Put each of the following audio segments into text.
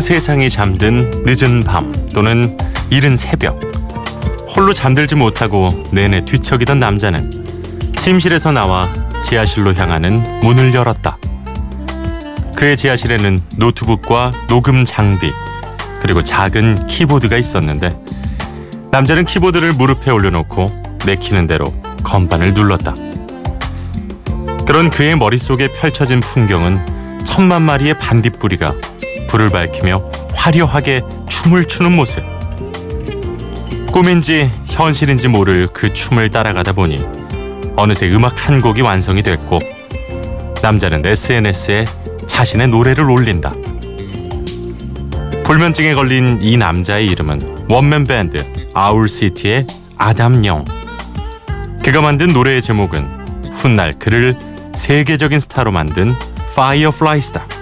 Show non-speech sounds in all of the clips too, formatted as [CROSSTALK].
온 세상이 잠든 늦은 밤 또는 이른 새벽 홀로 잠들지 못하고 내내 뒤척이던 남자는 침실에서 나와 지하실로 향하는 문을 열었다. 그의 지하실에는 노트북과 녹음 장비 그리고 작은 키보드가 있었는데 남자는 키보드를 무릎에 올려놓고 내키는 대로 건반을 눌렀다. 그런 그의 머릿속에 펼쳐진 풍경은 천만 마리의 반딧불이가 불을 밝히며 화려하게 춤을 추는 모습. 꿈인지 현실인지 모를 그 춤을 따라가다 보니 어느새 음악 한 곡이 완성이 됐고 남자는 SNS에 자신의 노래를 올린다. 불면증에 걸린 이 남자의 이름은 원맨 밴드 아울시티의 아담 영. 그가 만든 노래의 제목은 훗날 그를 세계적인 스타로 만든 Fireflies다.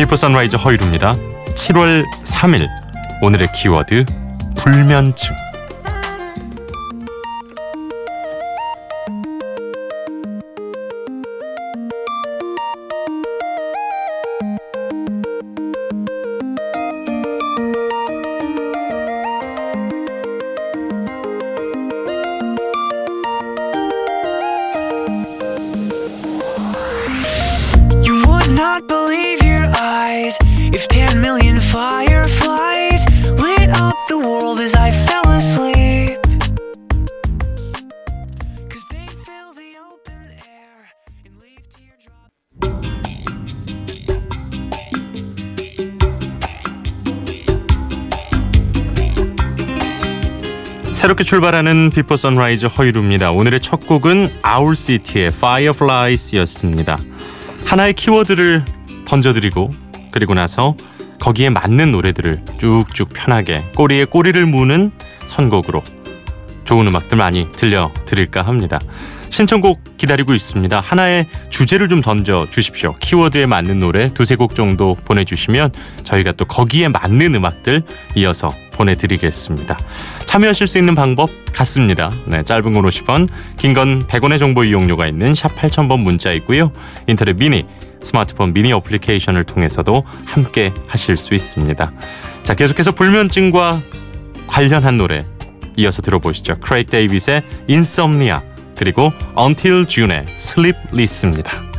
Before Sunrise 허일후입니다. 7월 3일 오늘의 키워드 불면증. 새롭게 출발하는 Before Sunrise 허일후입니다. 오늘의 첫 곡은 Owl City의 Fireflies였습니다. 하나의 키워드를 던져드리고 그리고 나서 거기에 맞는 노래들을 쭉쭉 편하게 꼬리에 꼬리를 무는 선곡으로 좋은 음악들 많이 들려드릴까 합니다. 신청곡 기다리고 있습니다. 하나의 주제를 좀 던져 주십시오. 키워드에 맞는 노래 두세 곡 정도 보내주시면 저희가 또 거기에 맞는 음악들 이어서 보내드리겠습니다. 참여하실 수 있는 방법 같습니다. 네, 짧은 건 50원, 긴 건 100원의 정보 이용료가 있는 샵 8000번 문자 있고요. 인터넷 미니, 스마트폰 미니 어플리케이션을 통해서도 함께 하실 수 있습니다. 자, 계속해서 불면증과 관련한 노래 이어서 들어보시죠. 크레이그 데이빗의 Insomnia 그리고 Until June의 Sleepless입니다.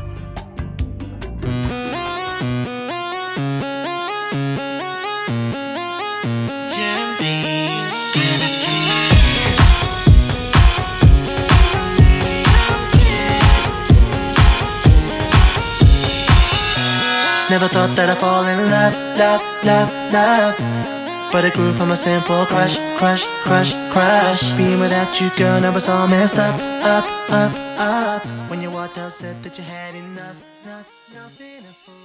Thought that I'd fall in love, love, love, love. But it grew from a simple crush, crush, crush, crush. Being without you, girl, now it's all messed up, up, up, up. When you walked out, said that you had enough, enough, nothing to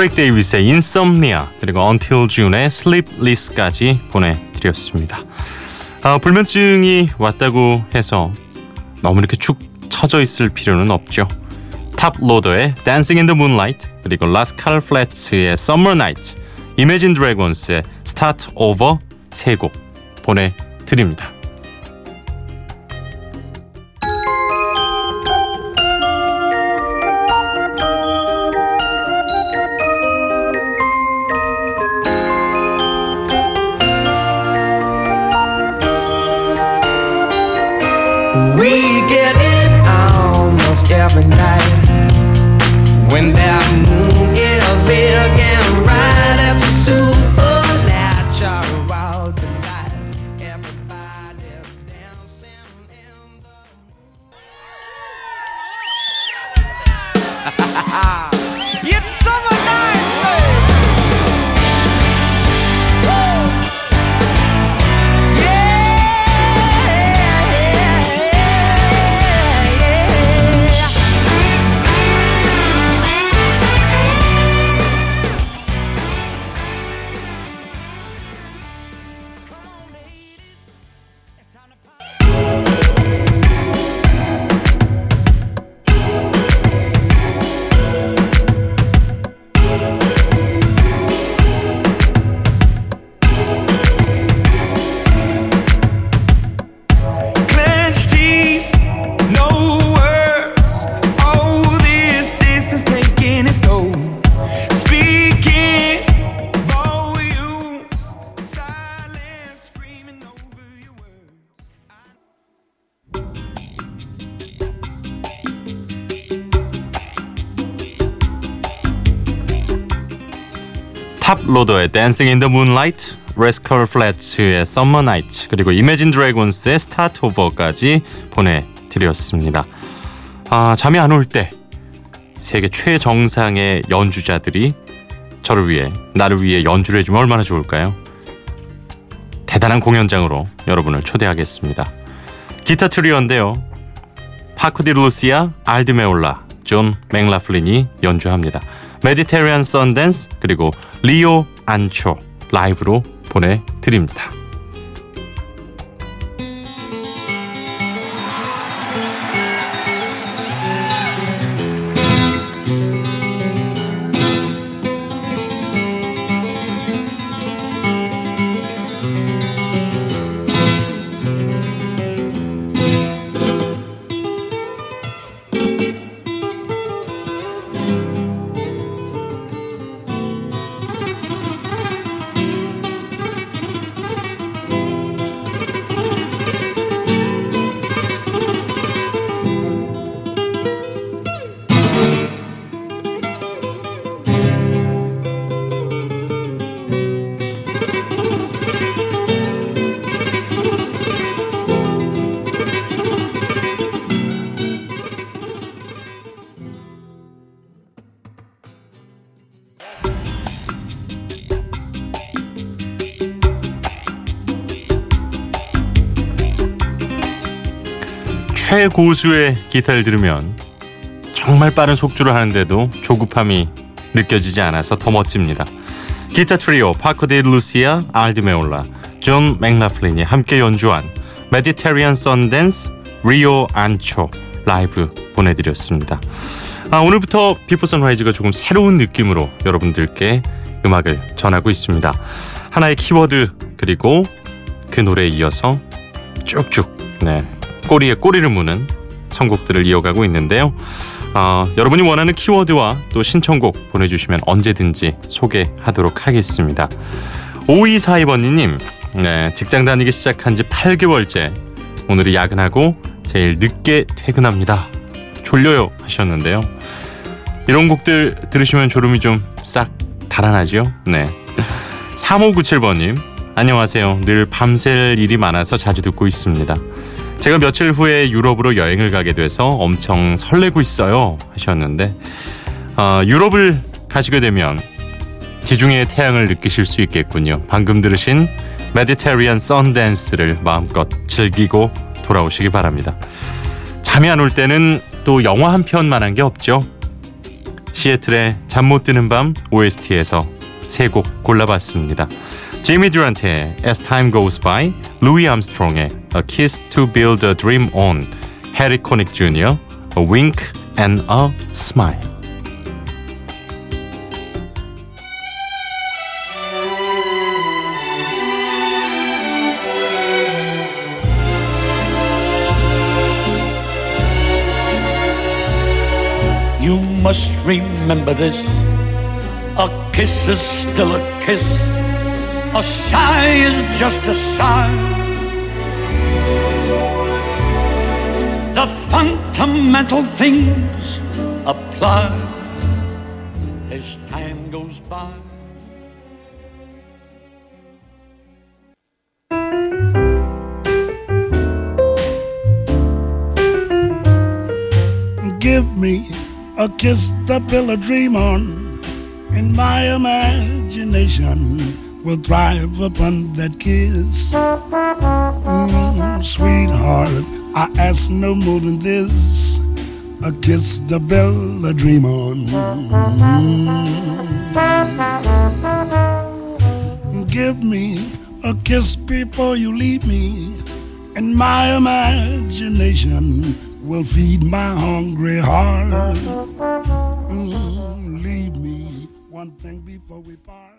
크레이그 데이빗의 Insomnia 그리고 Until June의 Sleepless까지 보내드렸습니다. 아, 불면증이 왔다고 해서 너무 이렇게 축 처져 있을 필요는 없죠. Toploader의 Dancing in the Moonlight 그리고 라스칼 플랫츠의 Summer Night, Imagine Dragons의 Start Over 세 곡 보내드립니다. Get it almost every night when that moon is big and bright. It's a supernatural. Everybody's dancing in the moon. [LAUGHS] it's summer Toploader의 Dancing in the Moonlight, Rascal Flatts의 Summer Night, 그리고 Imagine Dragons의 Start Over까지 보내드렸습니다. 아, 잠이 안 올 때 세계 최정상의 연주자들이 저를 위해, 나를 위해 연주를 해주면 얼마나 좋을까요? 대단한 공연장으로 여러분을 초대하겠습니다. 기타 트리오인데요. 파코 데 루시아, 알 디 메올라, 존 맥라플린이 연주합니다. 메디테리안 썬댄스 그리고 리오 안초 라이브로 보내드립니다. 최고수의 기타를 들으면 정말 빠른 속주를 하는데도 조급함이 느껴지지 않아서 더 멋집니다. 기타 트리오 파코 데 루시아 알 디 메올라 존 맥라플린이 함께 연주한 Mediterranean Sundance Rio Ancho 라이브 보내드렸습니다. 아, 오늘부터 Before Sunrise가 조금 새로운 느낌으로 여러분들께 음악을 전하고 있습니다. 하나의 키워드 그리고 그 노래에 이어서 쭉쭉 네, 꼬리에 꼬리를 무는 선곡들을 이어가고 있는데요. 어, 여러분이 원하는 키워드와 또 신청곡 보내주시면 언제든지 소개하도록 하겠습니다. 5242번님 네, 직장 다니기 시작한 지 8개월째 오늘이 야근하고 제일 늦게 퇴근합니다. 졸려요 하셨는데요. 이런 곡들 들으시면 졸음이 좀 싹 달아나죠? 네. 3597번님 안녕하세요. 늘 밤샐 일이 많아서 자주 듣고 있습니다. 제가 며칠 후에 유럽으로 여행을 가게 돼서 엄청 설레고 있어요 하셨는데 어, 유럽을 가시게 되면 지중해의 태양을 느끼실 수 있겠군요. 방금 들으신 메디테리안 썬댄스를 마음껏 즐기고 돌아오시기 바랍니다. 잠이 안 올 때는 또 영화 한 편만한 게 없죠. 시애틀의 잠 못 드는 밤 OST에서 세 곡 골라봤습니다. 지미 듀란트의 As Time Goes By, 루이 암스트롱의 A Kiss to Build a Dream On, 해리 코닉 주니어, A Wink and a Smile. You must remember this. A kiss is still a kiss. A sigh is just a sigh. The fundamental things apply as time goes by. Give me a kiss to build a dream on, in my imagination will thrive upon that kiss. Mm, sweetheart, I ask no more than this a kiss to build a dream on. Mm. Give me a kiss before you leave me, and my imagination will feed my hungry heart. Mm, leave me one thing before we part.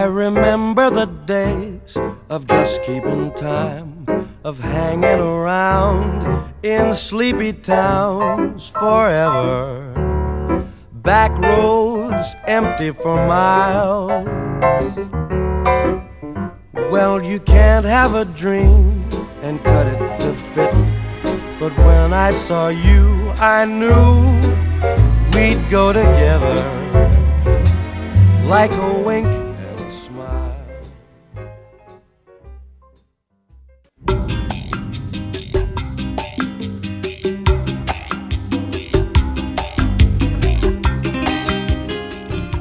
I remember the days of just keeping time, of hanging around in sleepy towns forever. Back roads empty for miles. Well, you can't have a dream and cut it to fit But when I saw you, I knew we'd go together like a wink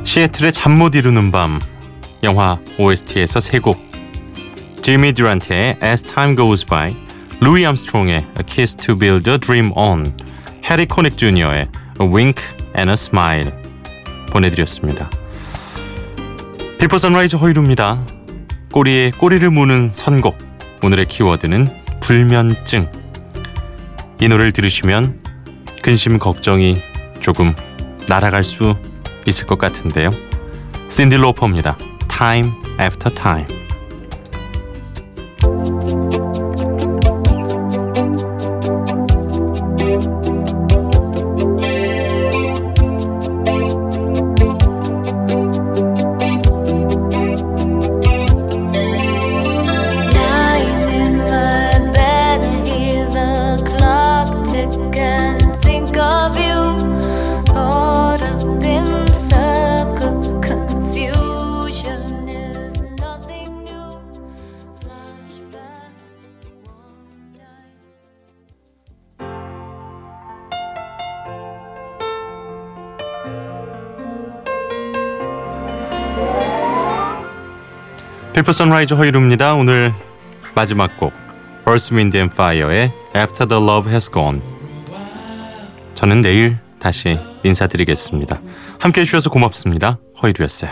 시애틀의 잠 못 이루는 밤 영화 OST에서 세 곡. 지미 듀란트의 As Time Goes By 루이 암스트롱의 A Kiss to Build a Dream On 해리 코닉 주니어의 A Wink and a Smile 보내드렸습니다. Before Sunrise 허일후입니다. 꼬리에 꼬리를 무는 선곡 오늘의 키워드는 불면증. 이 노래를 들으시면 근심 걱정이 조금 날아갈 수 있을 것 같은데요. 신디 로퍼입니다. Time After Time. 필프 선라이즈 허이루입니다. 오늘 마지막 곡 Earth, Wind and Fire의 After the Love Has Gone. 저는 내일 다시 인사드리겠습니다. 함께해 주셔서 고맙습니다. 허이루였어요.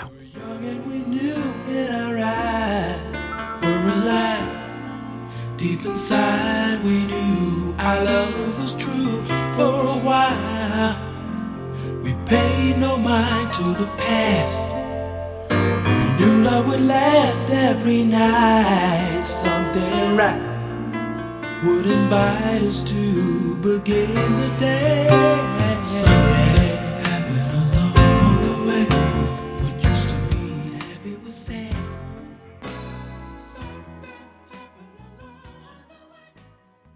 Deep inside, we knew our love was true for a while. We paid no mind to the past. Knew love would last every night. Something right would invite us to begin the day.